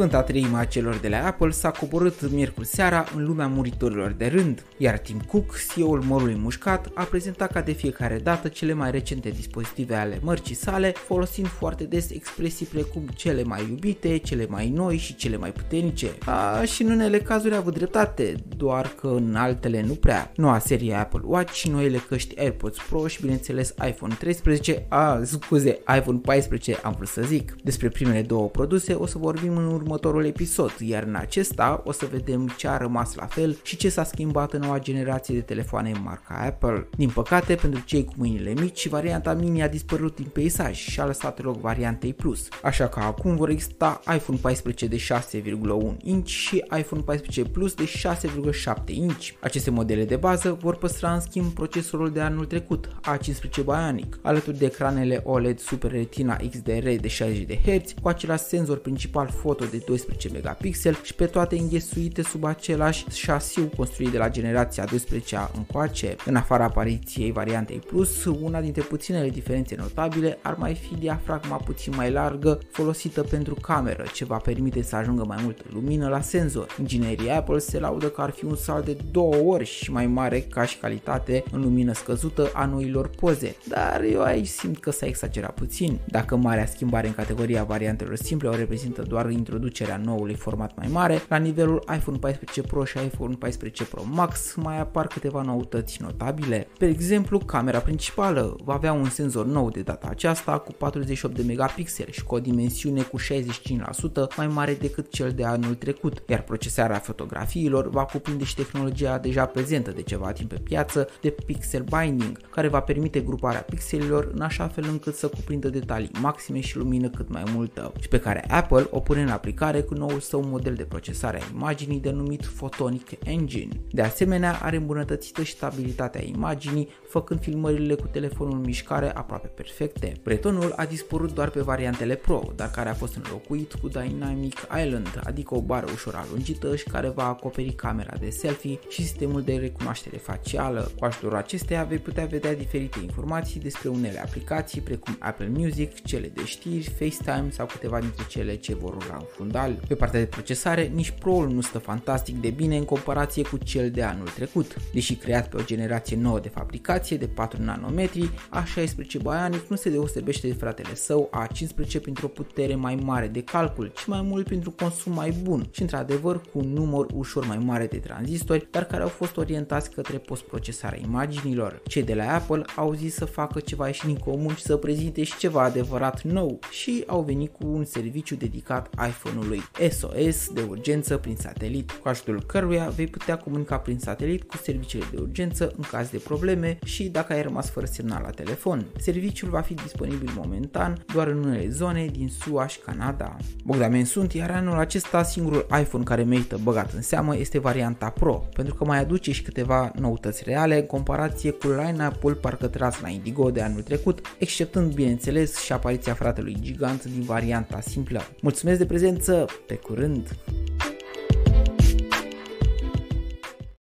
Sfânta treime a celor de la Apple s-a coborât miercuri seara în lumea muritorilor de rând, iar Tim Cook, CEO-ul morului mușcat, a prezentat ca de fiecare dată cele mai recente dispozitive ale mărcii sale, folosind foarte des expresii precum cele mai iubite, cele mai noi și cele mai puternice. A, și în unele cazuri a avut dreptate, doar că în altele nu prea. Noua serie Apple Watch și noile căști AirPods Pro și bineînțeles iPhone 13, a, scuze, iPhone 14 am vrut să zic. Despre primele două produse o să vorbim în următorul episod, iar în acesta o să vedem ce a rămas la fel și ce s-a schimbat în noua generație de telefoane marca Apple. Din păcate, pentru cei cu mâinile mici, varianta mini a dispărut din peisaj și a lăsat loc variantei Plus, așa că acum vor exista iPhone 14 de 6,1 inch și iPhone 14 Plus de 6,7 inch. Aceste modele de bază vor păstra în schimb procesorul de anul trecut, A15 Bionic, alături de ecranele OLED Super Retina XDR de 60 de Hz, cu același senzor principal foto de 12 megapixel și pe toate înghesuite sub același șasiu construit de la generația 12-a încoace. În afara apariției variantei Plus, una dintre puținele diferențe notabile ar mai fi diafragma puțin mai largă folosită pentru cameră, ce va permite să ajungă mai multă lumină la senzor. Inginerii Apple se laudă că ar fi un salt de două ori și mai mare ca și calitate în lumină scăzută a noilor poze, dar eu aici simt că s-a exagerat puțin. Dacă marea schimbare în categoria variantelor simple o reprezintă doar introducerea noului format mai mare, la nivelul iPhone 14 Pro și iPhone 14 Pro Max mai apar câteva noutăți notabile. Pe exemplu, camera principală va avea un senzor nou de data aceasta cu 48 de megapixel și cu o dimensiune cu 65% mai mare decât cel de anul trecut, iar procesarea fotografiilor va cuprinde și tehnologia deja prezentă de ceva timp pe piață de pixel binding, care va permite gruparea pixelilor în așa fel încât să cuprindă detalii maxime și lumină cât mai multă și pe care Apple o pune în aplicare cu noul său model de procesare a imaginii denumit Photonic Engine. De asemenea, are îmbunătățită și stabilitatea imaginii, făcând filmările cu telefonul în mișcare aproape perfecte. Bretonul a dispărut doar pe variantele Pro, dar care a fost înlocuit cu Dynamic Island, adică o bară ușor alungită și care va acoperi camera de selfie și sistemul de recunoaștere facială. Cu ajutorul acesteia vei putea vedea diferite informații despre unele aplicații precum Apple Music, cele de știri, FaceTime sau câteva dintre cele ce vor urla în fundal. Pe partea de procesare, nici Pro-ul nu stă fantastic de bine în comparație cu cel de anul trecut. Deși creat pe o generație nouă de fabricație de 4 nanometri, A16 Bionic nu se deosebește de fratele său A15 printr-o putere mai mare de calcul, ci mai mult pentru consum mai bun și într-adevăr cu un număr ușor mai mare de tranzistori, dar care au fost orientați către postprocesarea imaginilor. Cei de la Apple au zis să facă ceva ieșit în comun și să prezinte și ceva adevărat nou și au venit cu un serviciu dedicat iPhone-ului SOS de urgență prin satelit, cu ajutorul căruia vei putea comunica prin satelit cu serviciile de urgență în caz de probleme și dacă ai rămas fără semnal la telefon. Serviciul va fi disponibil momentan doar în unele zone din SUA și Canada. Bogdamen sunt, iar anul acesta singurul iPhone care merită băgat în seamă este varianta Pro, pentru că mai aduce și câteva noutăți reale în comparație cu line-up-ul parcă tras la Indigo de anul trecut, exceptând bineînțeles și apariția fratelui gigant din varianta simplă. Mulțumesc de prezență, pe curând!